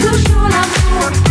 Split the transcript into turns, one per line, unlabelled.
Toujours l'amour